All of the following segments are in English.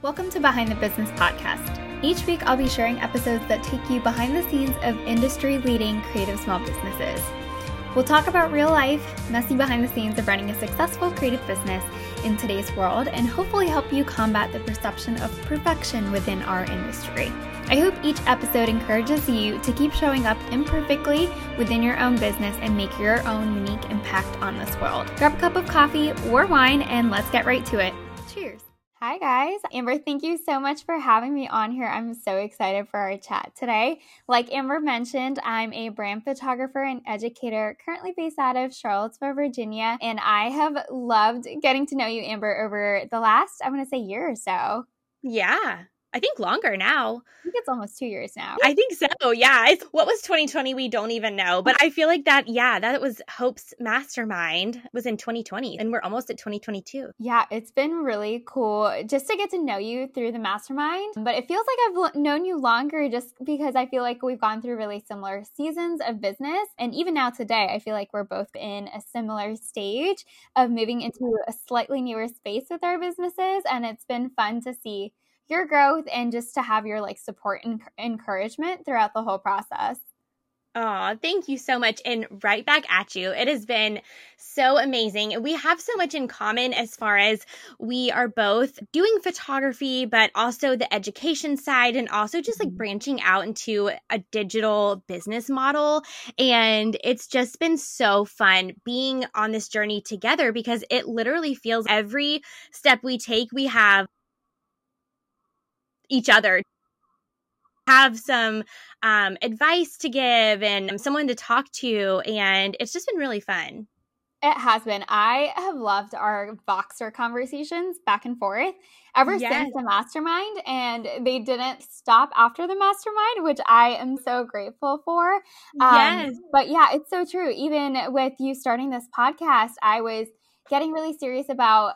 Welcome to Behind the Business Podcast. Each week, I'll be sharing episodes that take you behind the scenes of industry leading creative small businesses. We'll talk about real life, messy behind the scenes of running a successful creative business in today's world and hopefully help you combat the perception of perfection within our industry. I hope each episode encourages you to keep showing up imperfectly within your own business and make your own unique impact on this world. Grab a cup of coffee or wine and let's get right to it. Hi, guys. Amber, thank you so much for having me on here. I'm so excited for our chat today. Like Amber mentioned, I'm a brand photographer and educator currently based out of Charlottesville, Virginia. And I have loved getting to know you, Amber, over the last, I want to say, year or so. Yeah. I think longer now. I think it's almost two years now. I think so. Yeah. It's, what was 2020? We don't even know. But I feel like that, yeah, that was Hope's mastermind was in 2020 and we're almost at 2022. Yeah. It's been really cool just to get to know you through the mastermind. But it feels like I've known you longer just because I feel like we've gone through really similar seasons of business. And even now today, I feel like we're both in a similar stage of moving into a slightly newer space with our businesses. And it's been fun to see your growth and just to have your like support and encouragement throughout the whole process. Oh, thank you so much. And right back at you. It has been so amazing. We have so much in common as far as we are both doing photography, but also the education side and also just like mm-hmm. branching out into a digital business model. And it's just been so fun being on this journey together because it literally feels every step we take, we have each other. Have some um, advice to give and someone to talk to and it's just been really fun. It has been. I have loved our voxer conversations back and forth ever yes. since the mastermind and they didn't stop after the mastermind which i am so grateful for. Um, yes. but yeah it's so true. Even with you starting this podcast i was getting really serious about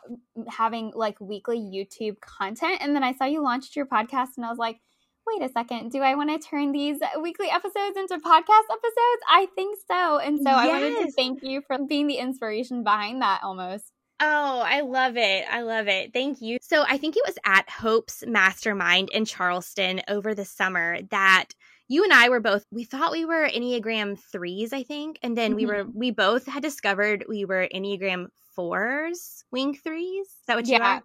having like weekly YouTube content. And then I saw you launched your podcast and I was like, wait a second, do I want to turn these weekly episodes into podcast episodes? I think so. And so yes. I wanted to thank you for being the inspiration behind that almost. Oh, I love it. I love it. Thank you. So I think it was at Hope's Mastermind in Charleston over the summer that you and I were both we thought we were Enneagram 3s, I think, and then mm-hmm. we were we both had discovered we were Enneagram fours, wing threes. Is that what you yeah. are?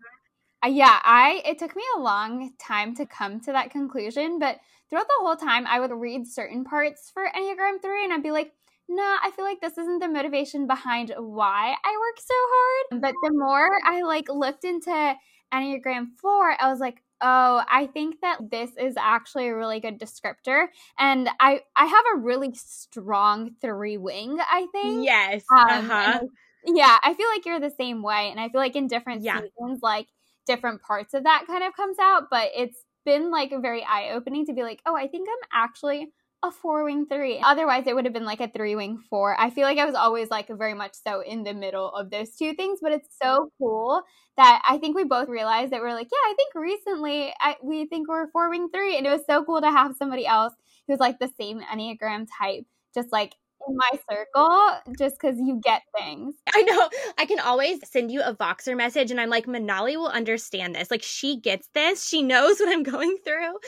Uh, yeah, I it took me a long time to come to that conclusion, but throughout the whole time I would read certain parts for Enneagram 3 and I'd be like, "Nah, I feel like this isn't the motivation behind why I work so hard." But the more I like looked into Enneagram 4, I was like, "Oh, I think that this is actually a really good descriptor." And I I have a really strong 3 wing, I think. Yes. Um, uh-huh yeah, I feel like you're the same way. And I feel like in different yeah. seasons, like different parts of that kind of comes out. But it's been like very eye opening to be like, oh, I think I'm actually a four wing three. Otherwise, it would have been like a three wing four. I feel like I was always like very much so in the middle of those two things, but it's so cool that I think we both realized that we're like, yeah, I think recently I, we think we're four wing three. And it was so cool to have somebody else who's like the same Enneagram type, just like in my circle just because you get things. I know. I can always send you a Voxer message and I'm like, Manali will understand this. Like, she gets this. She knows what I'm going through.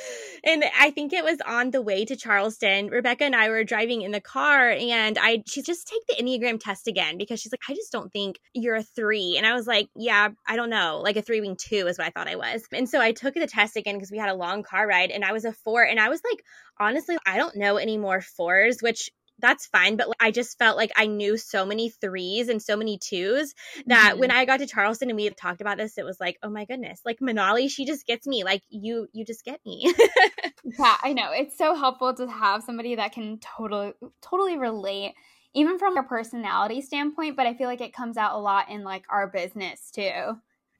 And I think it was on the way to Charleston. Rebecca and I were driving in the car and I, she's just take the Enneagram test again because she's like, I just don't think you're a three. And I was like, yeah, I don't know. Like a three wing two is what I thought I was. And so I took the test again because we had a long car ride and I was a four. And I was like, honestly, I don't know any more fours, which that's fine. But I just felt like I knew so many threes and so many twos that mm-hmm. when I got to Charleston and we had talked about this, it was like, oh my goodness, like Manali, she just gets me. Like you, you just get me. yeah, I know. It's so helpful to have somebody that can totally, totally relate even from a personality standpoint, but I feel like it comes out a lot in like our business too.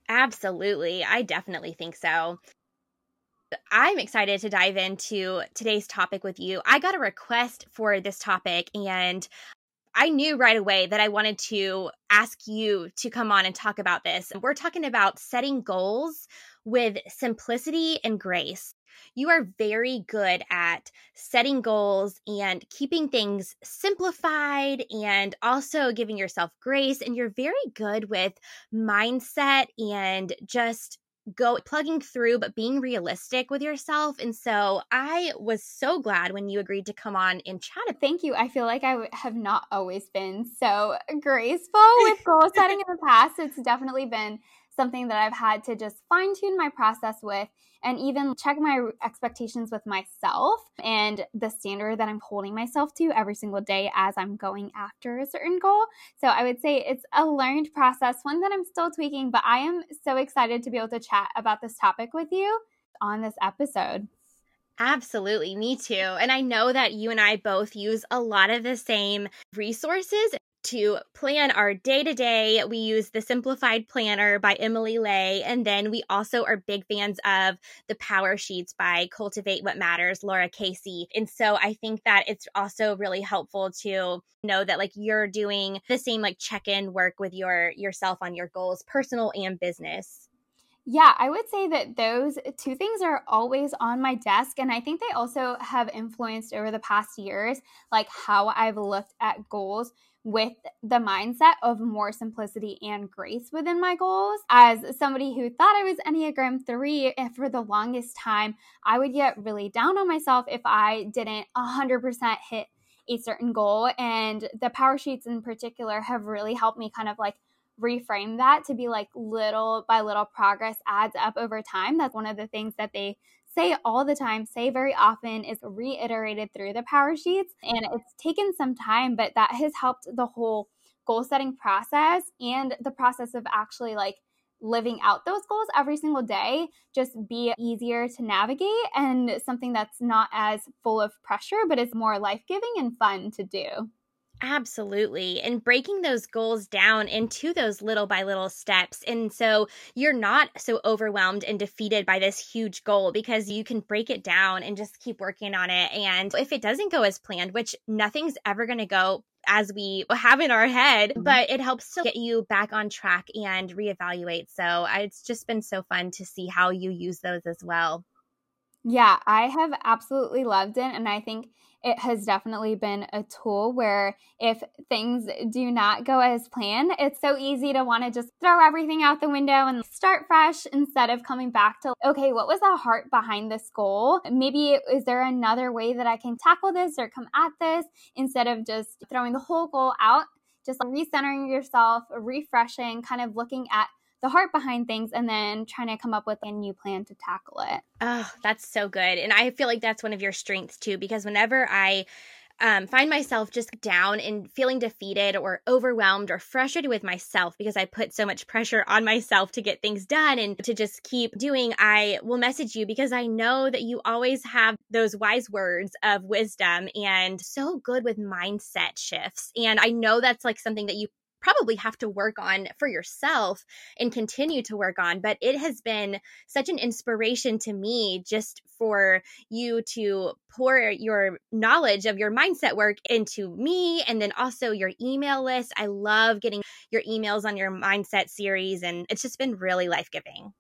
Absolutely. I definitely think so. I'm excited to dive into today's topic with you. I got a request for this topic and I knew right away that I wanted to ask you to come on and talk about this. We're talking about setting goals with simplicity and grace. You are very good at setting goals and keeping things simplified and also giving yourself grace. And you're very good with mindset and just go plugging through, but being realistic with yourself. And so I was so glad when you agreed to come on and chat. Thank you. I feel like I have not always been so graceful with goal setting in the past. It's definitely been something that I've had to just fine tune my process with and even check my expectations with myself and the standard that I'm holding myself to every single day as I'm going after a certain goal. So I would say it's a learned process, one that I'm still tweaking, but I am so excited to be able to chat about this topic with you on this episode. Absolutely, me too. And I know that you and I both use a lot of the same resources to plan our day to day. We use the Simplified Planner by Emily Ley. And then we also are big fans of the Power Sheets by Cultivate What Matters, Lara Casey. And so I think that it's also really helpful to know that like you're doing the same like check in work with your yourself on your goals, personal and business. Yeah, I would say that those two things are always on my desk. And I think they also have influenced over the past years, like how I've looked at goals with the mindset of more simplicity and grace within my goals. As somebody who thought I was Enneagram 3 eh, for the longest time, I would get really down on myself if I didn't 100% hit a certain goal. And the power sheets in particular have really helped me kind of like reframe that to be like little by little progress adds up over time. That's one of the things that they say all the time, say very often, is reiterated through the power sheets. And it's taken some time, but that has helped the whole goal setting process and the process of actually like living out those goals every single day just be easier to navigate and something that's not as full of pressure, but is more life giving and fun to do. Absolutely. And breaking those goals down into those little by little steps. And so you're not so overwhelmed and defeated by this huge goal because you can break it down and just keep working on it. And if it doesn't go as planned, which nothing's ever going to go as we have in our head, mm-hmm. but it helps to get you back on track and reevaluate. So it's just been so fun to see how you use those as well. Yeah, I have absolutely loved it. And I think it has definitely been a tool where if things do not go as planned, it's so easy to want to just throw everything out the window and start fresh instead of coming back to, okay, what was the heart behind this goal? Maybe is there another way that I can tackle this or come at this instead of just throwing the whole goal out? Just recentering yourself, refreshing, kind of looking at the heart behind things and then trying to come up with a new plan to tackle it. Oh, that's so good. And I feel like that's one of your strengths too, because whenever I um, find myself just down and feeling defeated or overwhelmed or frustrated with myself because I put so much pressure on myself to get things done and to just keep doing, I will message you because I know that you always have those wise words of wisdom and so good with mindset shifts. And I know that's like something that you probably have to work on for yourself and continue to work on. But it has been such an inspiration to me just for you to pour your knowledge of your mindset work into me and then also your email list. I love getting your emails on your mindset series, and it's just been really life giving.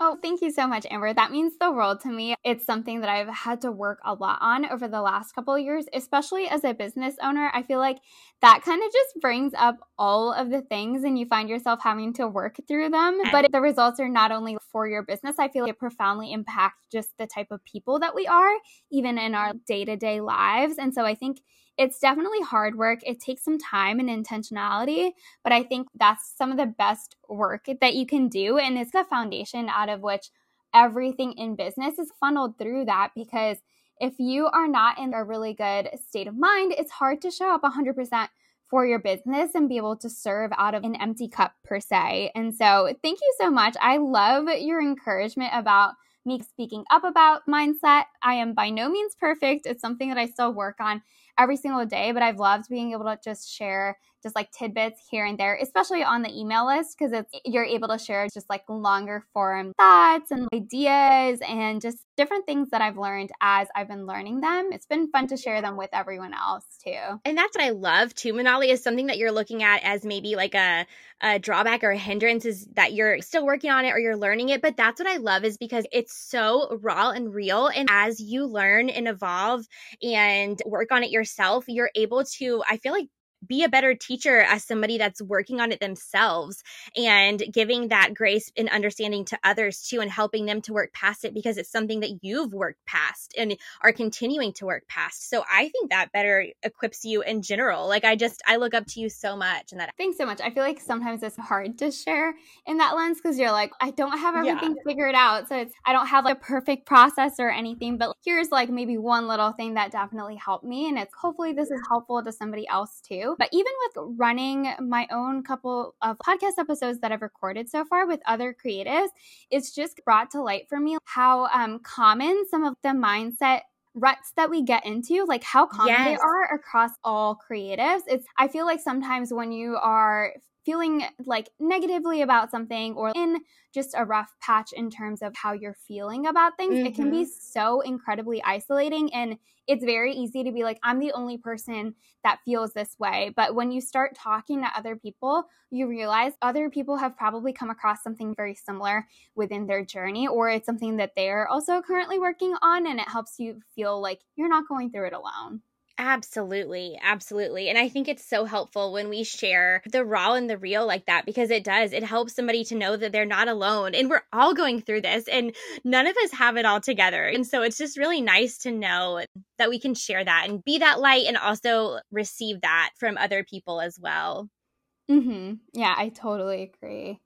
Oh, thank you so much, Amber. That means the world to me. It's something that I've had to work a lot on over the last couple of years, especially as a business owner. I feel like that kind of just brings up all of the things and you find yourself having to work through them. But the results are not only for your business, I feel like it profoundly impacts just the type of people that we are, even in our day to day lives. And so I think it's definitely hard work. It takes some time and intentionality, but I think that's some of the best work that you can do. And it's the foundation out of which everything in business is funneled through that because if you are not in a really good state of mind, it's hard to show up 100% for your business and be able to serve out of an empty cup per se. And so, thank you so much. I love your encouragement about me speaking up about mindset. I am by no means perfect. It's something that I still work on every single day, but I've loved being able to just share just like tidbits here and there, especially on the email list because it's you're able to share just like longer form thoughts and ideas and just different things that I've learned as I've been learning them. It's been fun to share them with everyone else too. And that's what I love too. Manali is something that you're looking at as maybe like a, a drawback or a hindrance is that you're still working on it or you're learning it. But that's what I love is because it's so raw and real. And as you learn and evolve and work on it yourself, you're able to, I feel like be a better teacher as somebody that's working on it themselves and giving that grace and understanding to others too and helping them to work past it because it's something that you've worked past and are continuing to work past. So I think that better equips you in general. Like I just I look up to you so much and that Thanks so much. I feel like sometimes it's hard to share in that lens because you're like, I don't have everything yeah. figured out. So it's I don't have like a perfect process or anything, but here's like maybe one little thing that definitely helped me. And it's hopefully this is helpful to somebody else too. But even with running my own couple of podcast episodes that I've recorded so far with other creatives, it's just brought to light for me how um, common some of the mindset ruts that we get into, like how common yes. they are across all creatives. It's I feel like sometimes when you are feeling like negatively about something or in just a rough patch in terms of how you're feeling about things, mm-hmm. it can be mm-hmm. so incredibly isolating. And it's very easy to be like, I'm the only person that feels this way. But when you start talking to other people, you realize other people have probably come across something very similar within their journey, or it's something that they're also currently working on. And it helps you feel like you're not going through it alone. Absolutely, absolutely. And I think it's so helpful when we share the raw and the real like that because it does. It helps somebody to know that they're not alone and we're all going through this and none of us have it all together. And so it's just really nice to know that we can share that and be that light and also receive that from other people as well. Mhm. Yeah, I totally agree.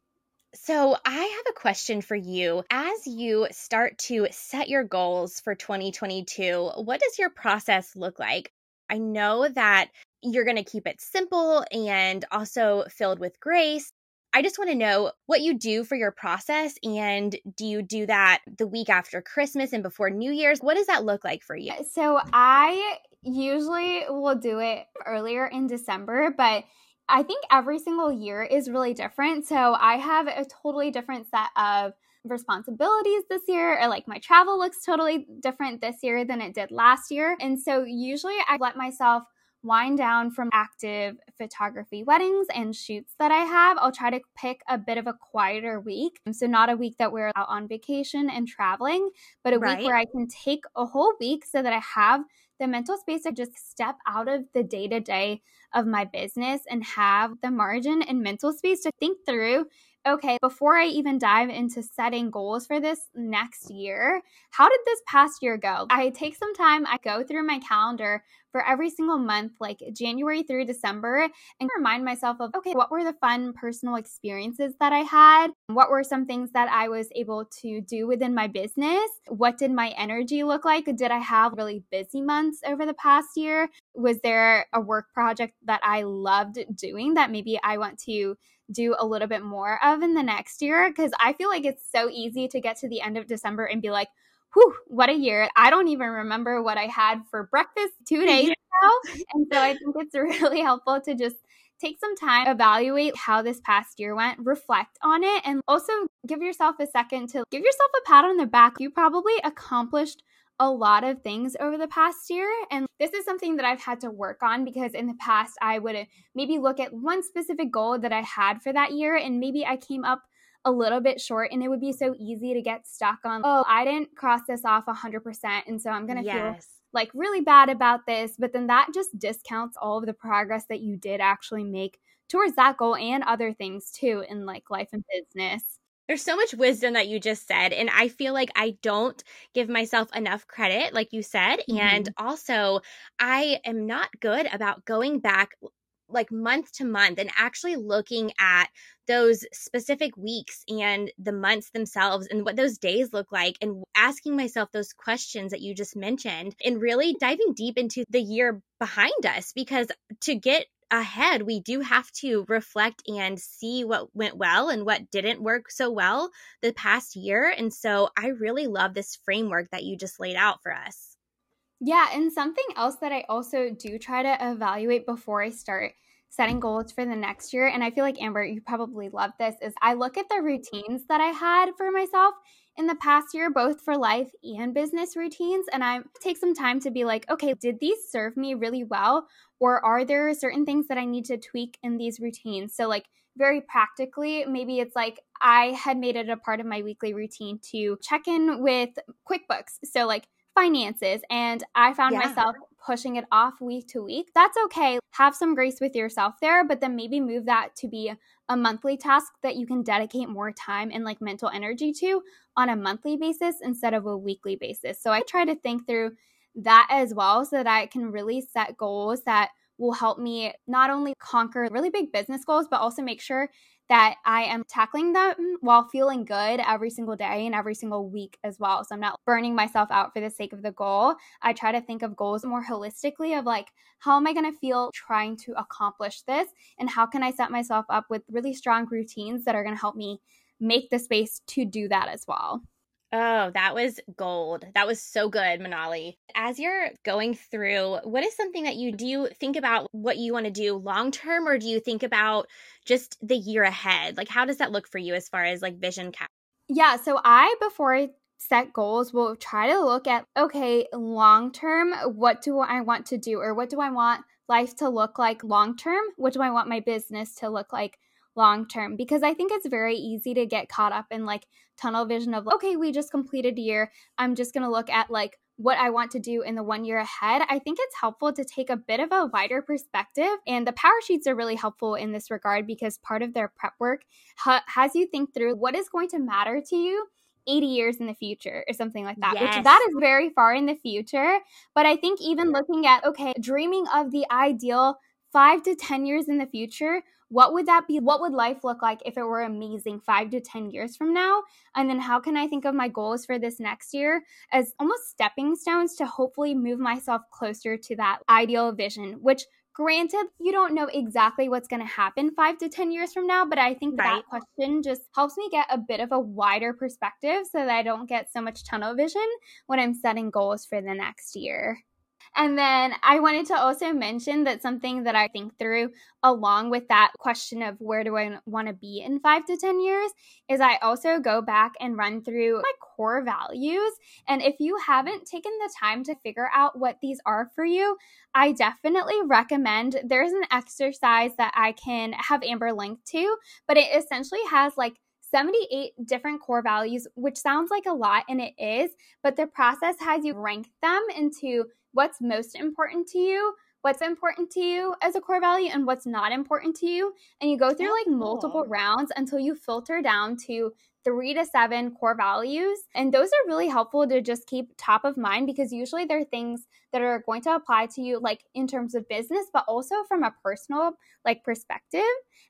So, I have a question for you. As you start to set your goals for 2022, what does your process look like? I know that you're going to keep it simple and also filled with grace. I just want to know what you do for your process and do you do that the week after Christmas and before New Year's? What does that look like for you? Uh, so I usually will do it earlier in December, but I think every single year is really different. So I have a totally different set of responsibilities this year or like my travel looks totally different this year than it did last year. And so usually I let myself wind down from active photography weddings and shoots that I have. I'll try to pick a bit of a quieter week. So, not a week that we're out on vacation and traveling, but a right. week where I can take a whole week so that I have the mental space to just step out of the day to day of my business and have the margin and mental space to think through okay, before I even dive into setting goals for this next year, how did this past year go? I take some time, I go through my calendar for every single month, like January through December, and remind myself of, okay, what were the fun personal experiences that I had? What were some things that I was able to do within my business? What did my energy look like? Did I have really busy months over the past year? Was there a work project that I loved doing that maybe I want to do a little bit more of in the next year because I feel like it's so easy to get to the end of December and be like, whew, what a year. I don't even remember what I had for breakfast two days ago. And so I think it's really helpful to just take some time, evaluate how this past year went, reflect on it, and also give yourself a second to give yourself a pat on the back. You probably accomplished a lot of things over the past year. And this is something that I've had to work on because in the past, I would maybe look at one specific goal that I had for that year, and maybe I came up a little bit short and it would be so easy to get stuck on oh i didn't cross this off 100% and so i'm gonna yes. feel like really bad about this but then that just discounts all of the progress that you did actually make towards that goal and other things too in like life and business there's so much wisdom that you just said. And I feel like I don't give myself enough credit, like you said. Mm-hmm. And also, I am not good about going back like month to month and actually looking at those specific weeks and the months themselves and what those days look like and asking myself those questions that you just mentioned and really diving deep into the year behind us because to get ahead, we do have to reflect and see what went well and what didn't work so well the past year. And so I really love this framework that you just laid out for us. Yeah, and something else that I also do try to evaluate before I start setting goals for the next year, and I feel like Amber, you probably love this, is I look at the routines that I had for myself in the past year, both for life and business routines. And I take some time to be like, okay, did these serve me really well? Or are there certain things that I need to tweak in these routines? So, like, very practically, maybe it's like I had made it a part of my weekly routine to check in with QuickBooks. So, like, finances and I found yeah. myself pushing it off week to week. That's okay. Have some grace with yourself there, but then maybe move that to be a monthly task that you can dedicate more time and like mental energy to on a monthly basis instead of a weekly basis. So I try to think through that as well so that I can really set goals that will help me not only conquer really big business goals, but also make sure that I am tackling them while feeling good every single day and every single week as well. So I'm not burning myself out for the sake of the goal. I try to think of goals more holistically of like, how am I going to feel trying to accomplish this? And how can I set myself up with really strong routines that are going to help me make the space to do that as well? Oh, that was gold. That was so good, Manali. As you're going through, what is something that you do you think about what you want to do long term or do you think about just the year ahead? Like how does that look for you as far as like vision cap? Yeah, so I before I set goals will try to look at okay, long term, what do I want to do or what do I want life to look like long term? What do I want my business to look like long term because I think it's very easy to get caught up in like tunnel vision of okay, we just completed a year. I'm just going to look at like what I want to do in the one year ahead. I think it's helpful to take a bit of a wider perspective. And the power sheets are really helpful in this regard because part of their prep work ha- has you think through what is going to matter to you 80 years in the future or something like that, yes. which that is very far in the future. But I think even looking at, okay, dreaming of the ideal five to 10 years in the future, what would that be? What would life look like if it were amazing five to 10 years from now? And then how can I think of my goals for this next year as almost stepping stones to hopefully move myself closer to that ideal vision, which Granted, you don't know exactly what's going to happen five to 10 years from now, but I think right. that question just helps me get a bit of a wider perspective so that I don't get so much tunnel vision when I'm setting goals for the next year. And then I wanted to also mention that something that I think through along with that question of where do I want to be in five to 10 years is I also go back and run through my core values. And if you haven't taken the time to figure out what these are for you, I definitely recommend there's an exercise that I can have Amber link to, but it essentially has like 78 different core values, which sounds like a lot, and it is, but the process has you rank them into what's most important to you, what's important to you as a core value, and what's not important to you. And you go through like multiple rounds until you filter down to three to seven core values. And those are really helpful to just keep top of mind because usually they're things that are going to apply to you like in terms of business, but also from a personal like perspective.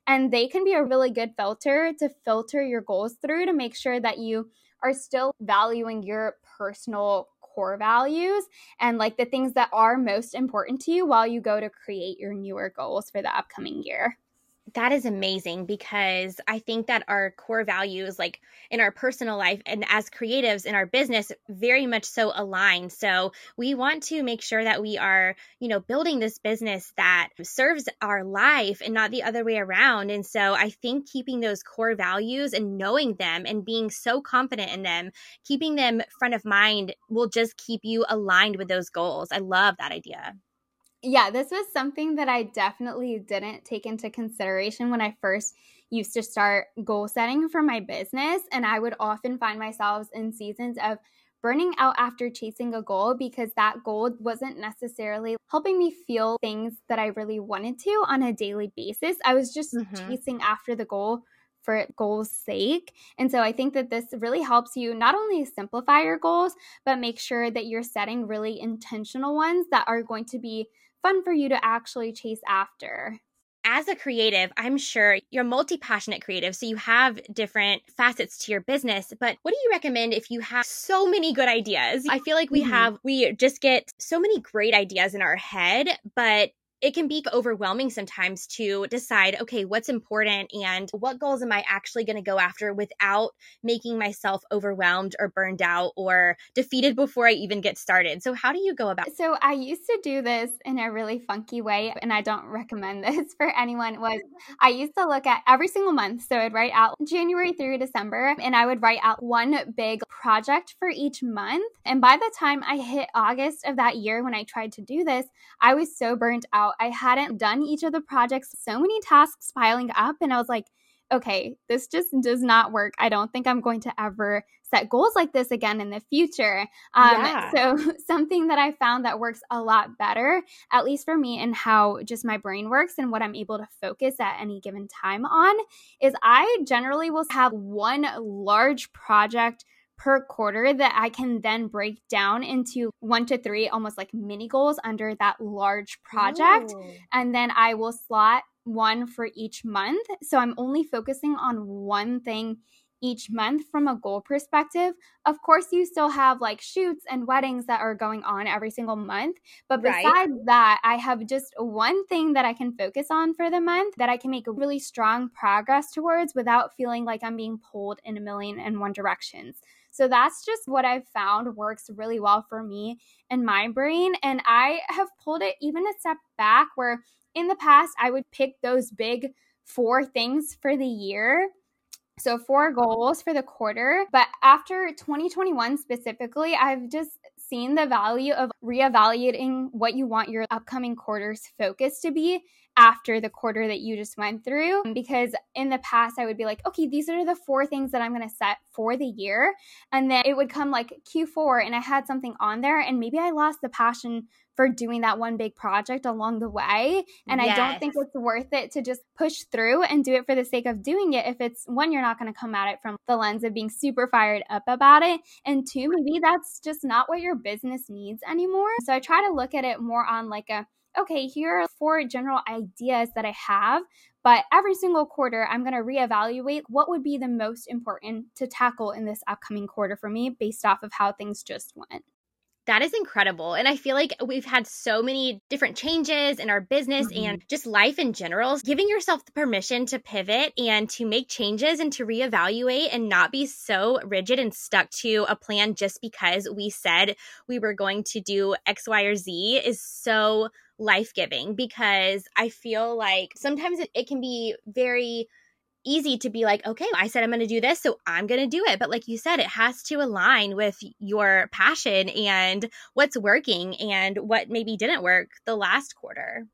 And they can be a really good filter to filter your goals through to make sure that you are still valuing your personal core values and like the things that are most important to you while you go to create your newer goals for the upcoming year. That is amazing because I think that our core values, like in our personal life and as creatives in our business, very much so align. So we want to make sure that we are, you know, building this business that serves our life and not the other way around. And so I think keeping those core values and knowing them and being so confident in them, keeping them front of mind will just keep you aligned with those goals. I love that idea yeah, this was something that I definitely didn't take into consideration when I first used to start goal setting for my business. And I would often find myself in seasons of burning out after chasing a goal because that goal wasn't necessarily helping me feel things that I really wanted to on a daily basis. I was just mm-hmm. chasing after the goal for goals' sake. And so I think that this really helps you not only simplify your goals, but make sure that you're setting really intentional ones that are going to be fun for you to actually chase after as a creative, I'm sure you're multi passionate creative, so you have different facets to your business. But what do you recommend if you have so many good ideas? I feel like we mm-hmm. have, we just get so many great ideas in our head, but it can be overwhelming sometimes to decide, okay, what's important and what goals am I actually going to go after without making myself overwhelmed or burned out or defeated before I even get started. So, how do you go about? So, I used to do this in a really funky way, and I don't recommend this for anyone. Was I used to look at every single month, so I'd write out January through December, and I would write out one big project for each month. And by the time I hit August of that year, when I tried to do this, I was so burnt out I hadn't done each of the projects, so many tasks piling up. And I was like, okay, this just does not work. I don't think I'm going to ever set goals like this again in the future. Um, yeah. So, something that I found that works a lot better, at least for me, and how just my brain works and what I'm able to focus at any given time on, is I generally will have one large project per quarter that I can then break down into one to three almost like mini goals under that large project. Ooh. And then I will slot one for each month. So I'm only focusing on one thing each month from a goal perspective. Of course, you still have like shoots and weddings that are going on every single month. But besides right. that, I have just one thing that I can focus on for the month that I can make a really strong progress towards without feeling like I'm being pulled in a million and one directions. So that's just what I've found works really well for me and my brain. And I have pulled it even a step back where in the past I would pick those big four things for the year so, four goals for the quarter. But after 2021 specifically, I've just seen the value of reevaluating what you want your upcoming quarter's focus to be after the quarter that you just went through. Um, because in the past, I would be like, okay, these are the four things that I'm going to set for the year. And then it would come like Q4 and I had something on there, and maybe I lost the passion for doing that one big project along the way. And yes. I don't think it's worth it to just push through and do it for the sake of doing it if it's one, you're not going to come at it from the lens of being super fired up about it. And two, maybe that's just not what your business needs anymore. So I try to look at it more on like a, okay, here are four general ideas that I have, but every single quarter, I'm going to reevaluate what would be the most important to tackle in this upcoming quarter for me based off of how things just went. That is incredible. And I feel like we've had so many different changes in our business mm-hmm. and just life in general. Giving yourself the permission to pivot and to make changes and to reevaluate and not be so rigid and stuck to a plan just because we said we were going to do X, Y, or Z is so life giving because I feel like sometimes it, it can be very easy to be like, okay, I said I'm going to do this, so I'm going to do it. But like you said, it has to align with your passion and what's working and what maybe didn't work the last quarter.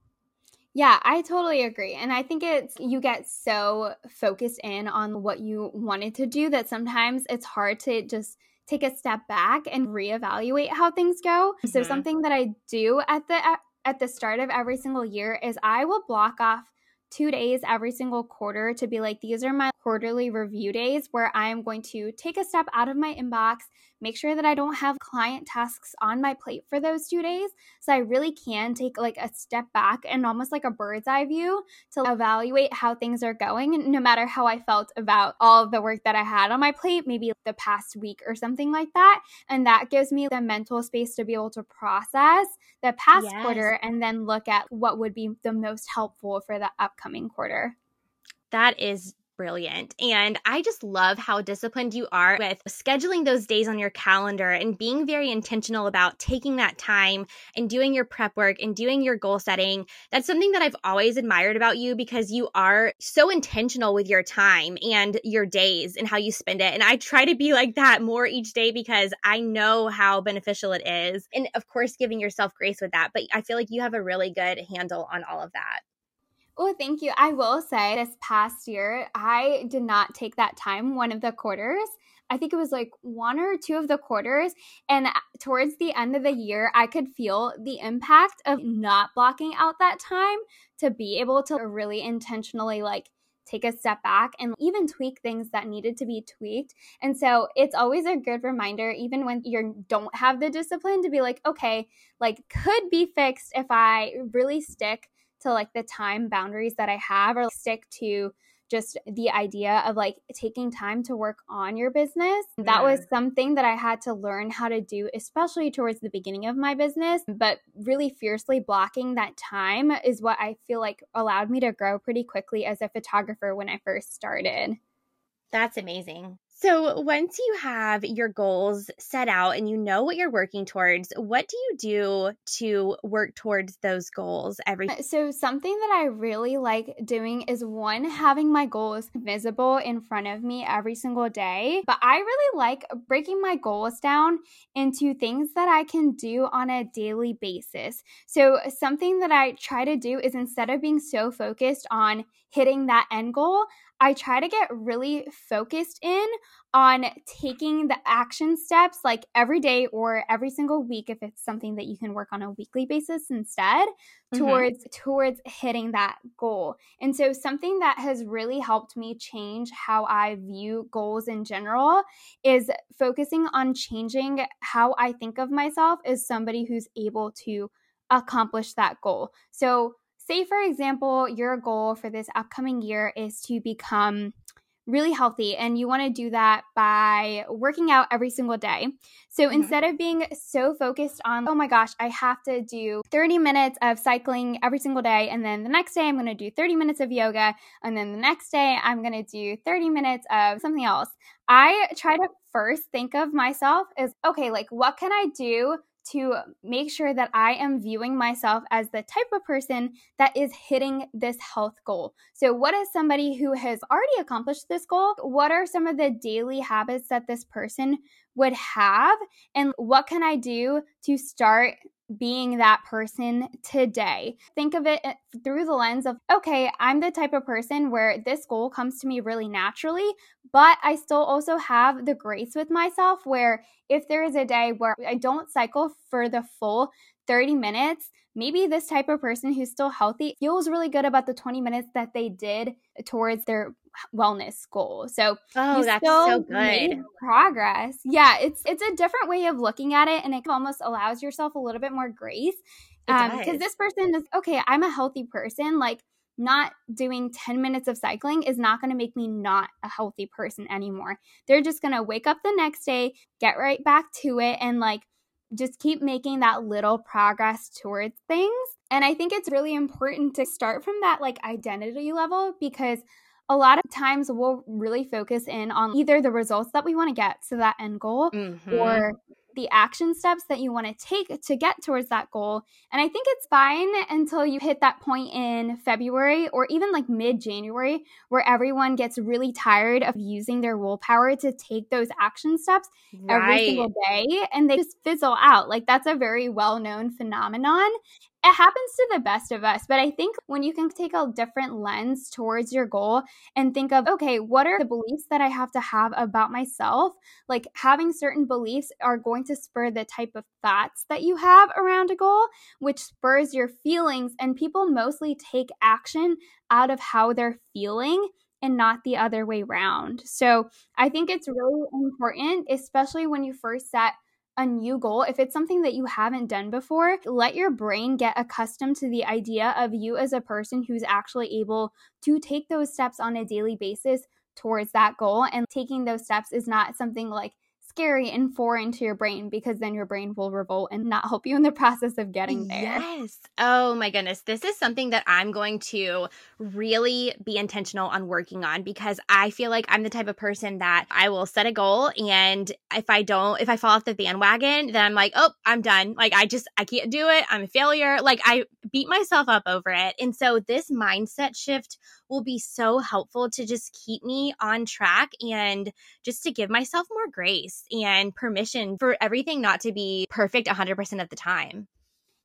Yeah, I totally agree. And I think it's you get so focused in on what you wanted to do that sometimes it's hard to just take a step back and reevaluate how things go. Mm-hmm. So something that I do at the at the start of every single year is I will block off two days every single quarter to be like, these are my quarterly review days where I am going to take a step out of my inbox, make sure that I don't have client tasks on my plate for those two days. So I really can take like a step back and almost like a bird's eye view to evaluate how things are going, no matter how I felt about all of the work that I had on my plate, maybe the past week or something like that. And that gives me the mental space to be able to process the past yes. quarter and then look at what would be the most helpful for the upcoming quarter. That is brilliant. And I just love how disciplined you are with scheduling those days on your calendar and being very intentional about taking that time and doing your prep work and doing your goal setting. That's something that I've always admired about you because you are so intentional with your time and your days and how you spend it. And I try to be like that more each day because I know how beneficial it is. And of course, giving yourself grace with that. But I feel like you have a really good handle on all of that. Oh, thank you. I will say this past year, I did not take that time one of the quarters. I think it was like one or two of the quarters. And towards the end of the year, I could feel the impact of not blocking out that time to be able to really intentionally like take a step back and even tweak things that needed to be tweaked. And so it's always a good reminder, even when you don't have the discipline, to be like, okay, like could be fixed if I really stick to like the time boundaries that I have or stick to just the idea of like taking time to work on your business. Yeah. That was mm-hmm. something that I had to learn how to do, especially towards the beginning of my business. But really fiercely blocking that time is what I feel like allowed me to grow pretty quickly as a photographer when I first started. That's amazing. So, once you have your goals set out and you know what you're working towards, what do you do to work towards those goals every uh, So, something that I really like doing is one having my goals visible in front of me every single day, but I really like breaking my goals down into things that I can do on a daily basis. So, something that I try to do is instead of being so focused on hitting that end goal, I try to get really focused in on taking the action steps like every day or every single week if it's something that you can work on a weekly basis instead mm-hmm. towards towards hitting that goal. And so something that has really helped me change how I view goals in general is focusing on changing how I think of myself as somebody who's able to accomplish that goal. So say for example your goal for this upcoming year is to become really healthy and you want to do that by working out every single day. So mm-hmm. instead of being so focused on, oh my gosh, I have to do 30 minutes of cycling every single day, and then the next day I'm going to do 30 minutes of yoga, and then the next day I'm going to do 30 minutes of something else. I try to first think of myself as, okay, like what can I do to make sure that I am viewing myself as the type of person that is hitting this health goal. So, what is somebody who has already accomplished this goal? What are some of the daily habits that this person would have? And what can I do to start being that person today. Think of it eh, through the lens of, okay, I'm the type of person where this goal comes to me really naturally, but I still also have the grace with myself where if there is a day where I don't cycle for the full 30 minutes, maybe this type of person who's still healthy feels really good about the 20 minutes that they did towards their wellness goal. So oh, that's so good. Progress. Yeah, it's it's a different way of looking at it, and it almost allows yourself a little bit more grace. Because um, this person is okay. I'm a healthy person. Like not doing 10 minutes of cycling is not going to make me not a healthy person anymore. They're just going to wake up the next day, get right back to it, and like just keep making that little progress towards things. And I think it's really important to start from that like identity level because a lot of times we'll really focus in on either the results that we want to get to that end goal mm-hmm. or the action steps that you want to take to get towards that goal. And I think it's fine until you hit that point in February or even like mid January where everyone gets really tired of using their willpower to take those action steps right. every single day and they just fizzle out. Like that's a very well known phenomenon it happens to the best of us. But I think when you can take a different lens towards your goal and think of, okay, what are the beliefs that I have to have about myself? Like having certain beliefs are going to spur the type of thoughts that you have around a goal, which spurs your feelings. And people mostly take action out of how they're feeling and not the other way around. So I think it's really important, especially when you first set a new goal, if it's something that you haven't done before, let your brain get accustomed to the idea of you as a person who's actually able to take those steps on a daily basis towards that goal. And taking those steps is not something like scary and foreign to your brain because then your brain will revolt and not help you in the process of getting there. Yes. Oh my goodness. This is something that I'm going to really be intentional on working on because I feel like I'm the type of person that I will set a goal and if I don't, if I fall off the bandwagon, then I'm like, oh, I'm done. Like I just, I can't do it. I'm a failure. Like I beat myself up over it. And so this mindset shift will be so helpful to just keep me on track and just to give myself more grace and permission for everything not to be perfect 100% of the time.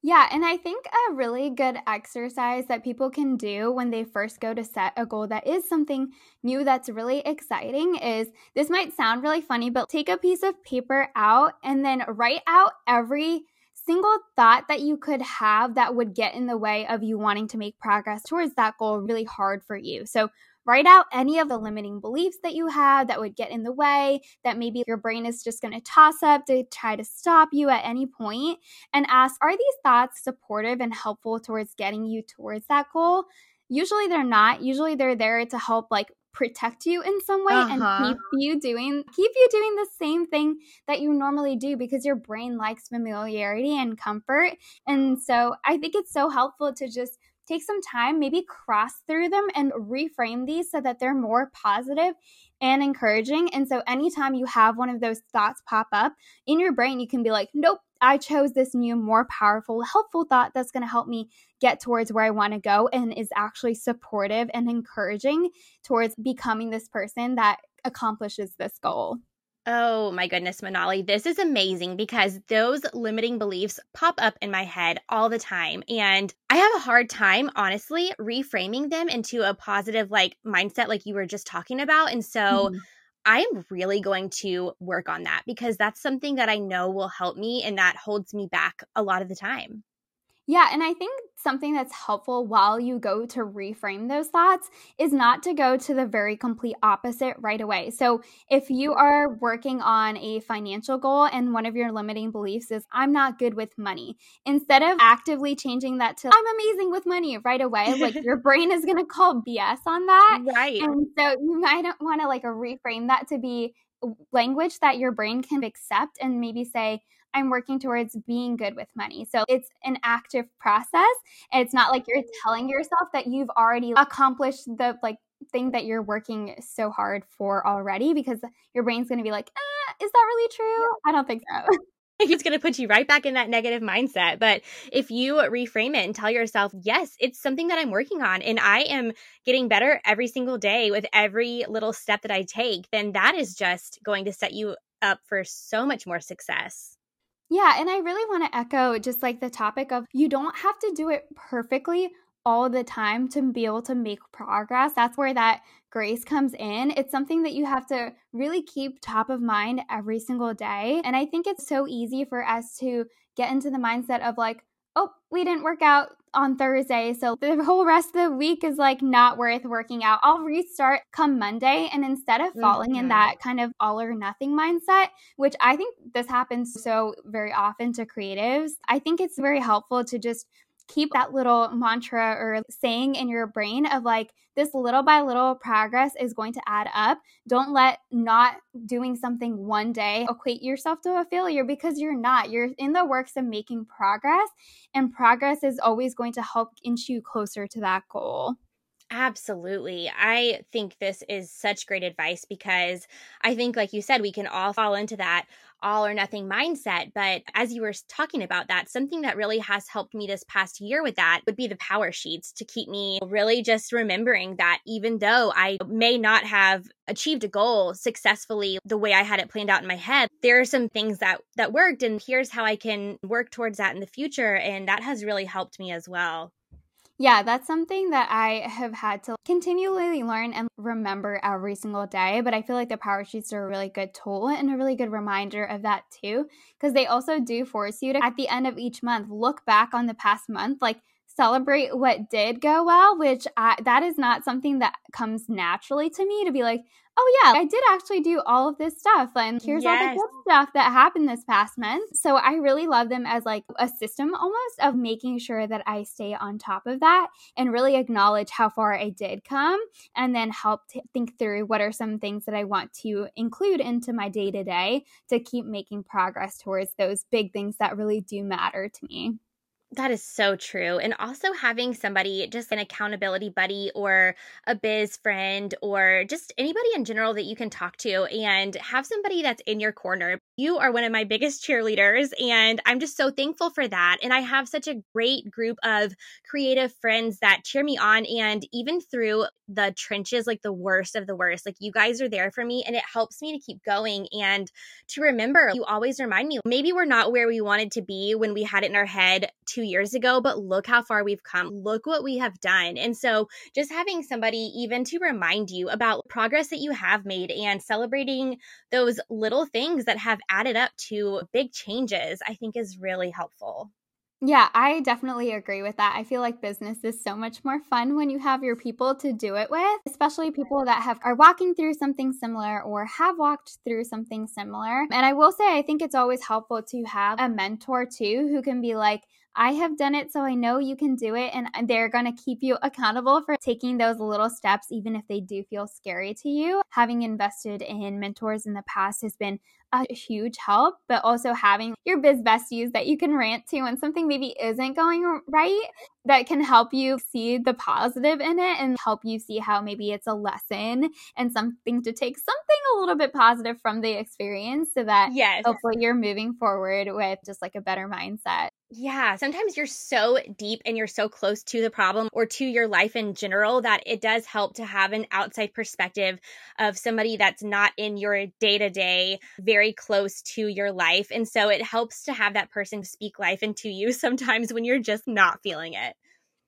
Yeah, and I think a really good exercise that people can do when they first go to set a goal that is something new that's really exciting is this might sound really funny, but take a piece of paper out and then write out every single thought that you could have that would get in the way of you wanting to make progress towards that goal really hard for you. So, write out any of the limiting beliefs that you have that would get in the way, that maybe your brain is just going to toss up to try to stop you at any point, and ask Are these thoughts supportive and helpful towards getting you towards that goal? Usually they're not. Usually they're there to help, like, protect you in some way uh-huh. and keep you doing keep you doing the same thing that you normally do because your brain likes familiarity and comfort. And so I think it's so helpful to just take some time, maybe cross through them and reframe these so that they're more positive and encouraging. And so anytime you have one of those thoughts pop up in your brain, you can be like, nope, I chose this new, more powerful, helpful thought that's going to help me get towards where I want to go and is actually supportive and encouraging towards becoming this person that accomplishes this goal. Oh my goodness, Manali, this is amazing because those limiting beliefs pop up in my head all the time. And I have a hard time, honestly, reframing them into a positive like mindset, like you were just talking about. And so mm-hmm. I'm really going to work on that because that's something that I know will help me and that holds me back a lot of the time. Yeah, and I think something that's helpful while you go to reframe those thoughts is not to go to the very complete opposite right away. So, if you are working on a financial goal and one of your limiting beliefs is, I'm not good with money, instead of actively changing that to, I'm amazing with money right away, like your brain is going to call BS on that. Right. And so, you might want to like reframe that to be language that your brain can accept and maybe say, I'm working towards being good with money. So it's an active process. It's not like you're telling yourself that you've already accomplished the like thing that you're working so hard for already because your brain's going to be like, eh, is that really true? I don't think so. it's going to put you right back in that negative mindset. But if you reframe it and tell yourself, yes, it's something that I'm working on and I am getting better every single day with every little step that I take, then that is just going to set you up for so much more success. Yeah, and I really want to echo just like the topic of you don't have to do it perfectly all the time to be able to make progress. That's where that grace comes in. It's something that you have to really keep top of mind every single day. And I think it's so easy for us to get into the mindset of like, oh, we didn't work out on Thursday. So the whole rest of the week is like not worth working out. I'll restart come Monday. And instead of falling mm-hmm. in that kind of all or nothing mindset, which I think this happens so very often to creatives, I think it's very helpful to just keep that little mantra or saying in your brain of like this little by little progress is going to add up. Don't let not doing something one day equate yourself to a failure because you're not. You're in the works of making progress, and progress is always going to help inch you closer to that goal. Absolutely. I think this is such great advice because I think, like you said, we can all fall into that all or nothing mindset. But as you were talking about that, something that really has helped me this past year with that would be the power sheets to keep me really just remembering that even though I may not have achieved a goal successfully the way I had it planned out in my head, there are some things that that worked and here's how I can work towards that in the future and that has really helped me as well. Yeah, that's something that I have had to continually learn and remember every single day. But I feel like the power sheets are a really good tool and a really good reminder of that too, because they also do force you to, at the end of each month, look back on the past month. Like, celebrate what did go well, which I, that is not something that comes naturally to me to be like, oh yeah, I did actually do all of this stuff and here's yes. all the good stuff that happened this past month. So I really love them as like a system almost of making sure that I stay on top of that and really acknowledge how far I did come and then help to think through what are some things that I want to include into my day to day to keep making progress towards those big things that really do matter to me. That is so true. And also having somebody, just an accountability buddy or a biz friend or just anybody in general that you can talk to and have somebody that's in your corner. You are one of my biggest cheerleaders, and I'm just so thankful for that. And I have such a great group of creative friends that cheer me on. And even through the trenches, like the worst of the worst, like you guys are there for me, and it helps me to keep going and to remember. You always remind me maybe we're not where we wanted to be when we had it in our head two years ago, but look how far we've come. Look what we have done. And so just having somebody even to remind you about progress that you have made and celebrating those little things that have added up to big changes, I think is really helpful. Yeah, I definitely agree with that. I feel like business is so much more fun when you have your people to do it with, especially people that have are walking through something similar or have walked through something similar. And I will say I think it's always helpful to have a mentor too who can be like, I have done it, so I know you can do it. And they're going to keep you accountable for taking those little steps, even if they do feel scary to you. Having invested in mentors in the past has been a huge help, but also having your biz besties that you can rant to when something maybe isn't going right that can help you see the positive in it and help you see how maybe it's a lesson and something to take something a little bit positive from the experience so that yes. hopefully you're moving forward with just like a better mindset. Yeah, sometimes you're so deep and you're so close to the problem or to your life in general that it does help to have an outside perspective of somebody that's not in your day to day, very close to your life. And so it helps to have that person speak life into you sometimes when you're just not feeling it.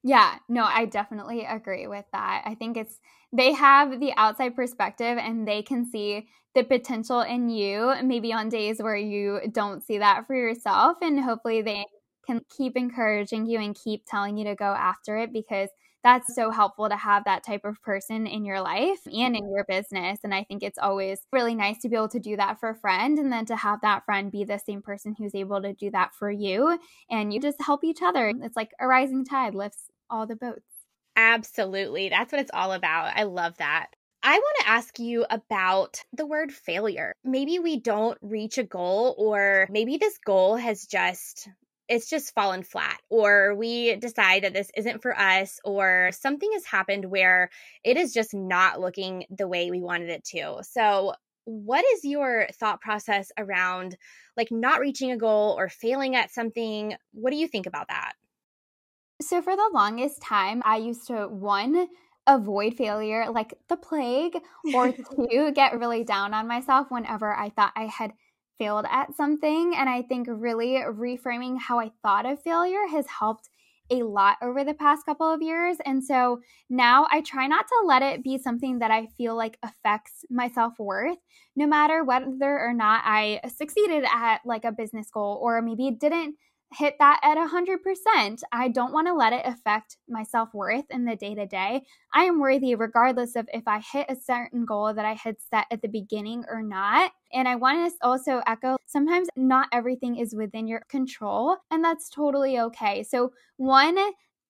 Yeah, no, I definitely agree with that. I think it's they have the outside perspective and they can see the potential in you maybe on days where you don't see that for yourself and hopefully they can keep encouraging you and keep telling you to go after it because that's so helpful to have that type of person in your life and in your business. And I think it's always really nice to be able to do that for a friend and then to have that friend be the same person who's able to do that for you. And you just help each other. It's like a rising tide lifts all the boats. Absolutely. That's what it's all about. I love that. I want to ask you about the word failure. Maybe we don't reach a goal, or maybe this goal has just it's just fallen flat or we decide that this isn't for us or something has happened where it is just not looking the way we wanted it to. So, what is your thought process around like not reaching a goal or failing at something? What do you think about that? So, for the longest time, I used to one, avoid failure like the plague, or two, get really down on myself whenever I thought I had failed at something. And I think really reframing how I thought of failure has helped a lot over the past couple of years. And so now I try not to let it be something that I feel like affects my self worth, no matter whether or not I succeeded at like a business goal or maybe didn't hit that at 100%. I don't want to let it affect my self worth in the day to day. I am worthy regardless of if I hit a certain goal that I had set at the beginning or not. And I want to also echo sometimes not everything is within your control, and that's totally okay. So, one,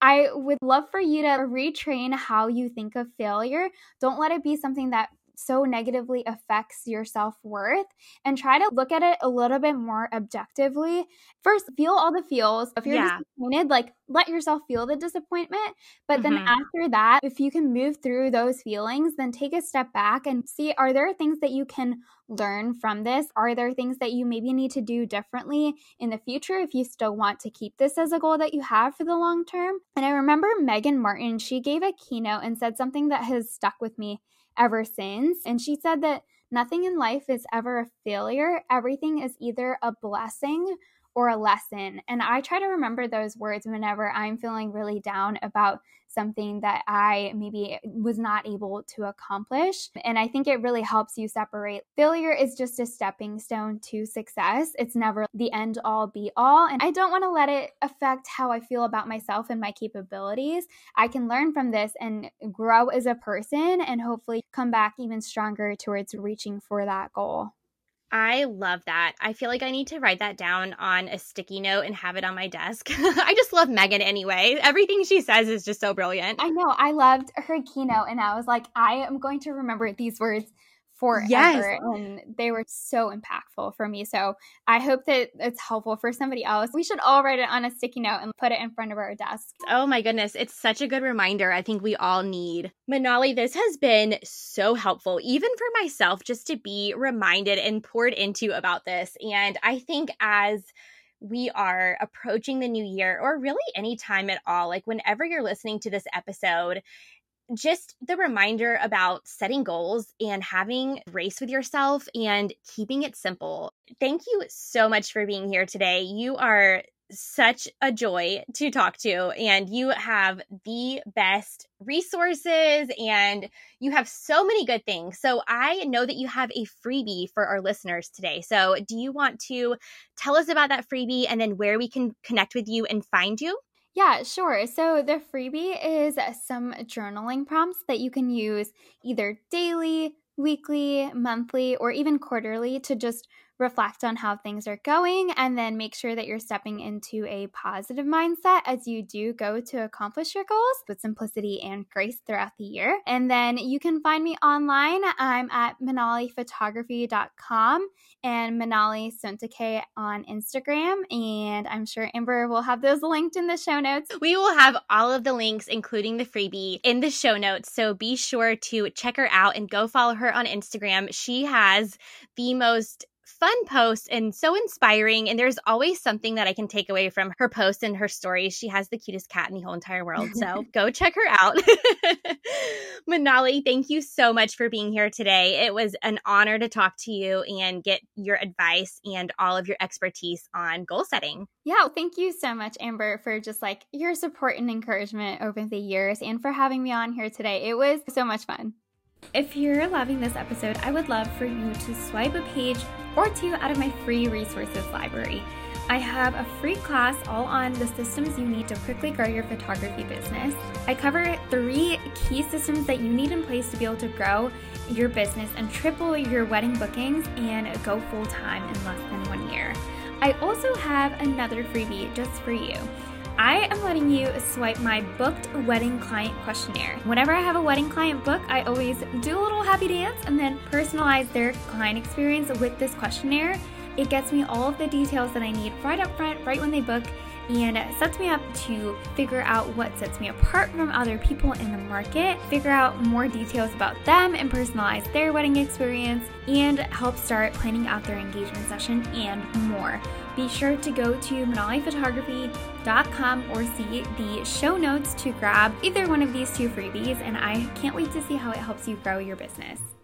I would love for you to retrain how you think of failure. Don't let it be something that so negatively affects your self worth and try to look at it a little bit more objectively. First, feel all the feels. If you're yeah. disappointed, like let yourself feel the disappointment. But mm-hmm. then after that, if you can move through those feelings, then take a step back and see are there things that you can learn from this? Are there things that you maybe need to do differently in the future if you still want to keep this as a goal that you have for the long term? And I remember Megan Martin, she gave a keynote and said something that has stuck with me ever since. And she said that nothing in life is ever a failure, everything is either a blessing or a lesson. And I try to remember those words whenever I'm feeling really down about something that I maybe was not able to accomplish. And I think it really helps you separate failure is just a stepping stone to success. It's never the end all be all. And I don't want to let it affect how I feel about myself and my capabilities. I can learn from this and grow as a person and hopefully come back even stronger towards reaching for that goal. I love that. I feel like I need to write that down on a sticky note and have it on my desk. I just love Megan anyway. Everything she says is just so brilliant. I know. I loved her keynote, and I was like, I am going to remember these words forever. Yes. And they were so impactful for me. So I hope that it's helpful for somebody else. We should all write it on a sticky note and put it in front of our desks. Oh my goodness. It's such a good reminder. I think we all need. Manali, this has been so helpful, even for myself, just to be reminded and poured into about this. And I think as we are approaching the new year or really any time at all, like whenever you're listening to this episode, just the reminder about setting goals and having grace with yourself and keeping it simple. Thank you so much for being here today. You are such a joy to talk to, and you have the best resources and you have so many good things. So, I know that you have a freebie for our listeners today. So, do you want to tell us about that freebie and then where we can connect with you and find you? Yeah, sure. So the freebie is some journaling prompts that you can use either daily, weekly, monthly, or even quarterly to just reflect on how things are going, and then make sure that you're stepping into a positive mindset as you do go to accomplish your goals with simplicity and grace throughout the year. And then you can find me online. I'm at manaliphotography.com and Manali Sontakke on Instagram. And I'm sure Amber will have those linked in the show notes. We will have all of the links, including the freebie, in the show notes. So be sure to check her out and go follow her on Instagram. She has the most fun posts and so inspiring. And there's always something that I can take away from her posts and her stories. She has the cutest cat in the whole entire world. So go check her out. Manali, thank you so much for being here today. It was an honor to talk to you and get your advice and all of your expertise on goal setting. Yeah, thank you so much, Amber, for just like your support and encouragement over the years and for having me on here today. It was so much fun. If you're loving this episode, I would love for you to swipe a page or two out of my free resources library. I have a free class all on the systems you need to quickly grow your photography business. I cover three key systems that you need in place to be able to grow your business and triple your wedding bookings and go full time in less than one year. I also have another freebie just for you. I am letting you swipe my booked wedding client questionnaire. Whenever I have a wedding client book, I always do a little happy dance and then personalize their client experience with this questionnaire. It gets me all of the details that I need right up front, right when they book, and sets me up to figure out what sets me apart from other people in the market, figure out more details about them and personalize their wedding experience, and help start planning out their engagement session and more. Be sure to go to manaliphotography.com or see the show notes to grab either one of these two freebies, and I can't wait to see how it helps you grow your business.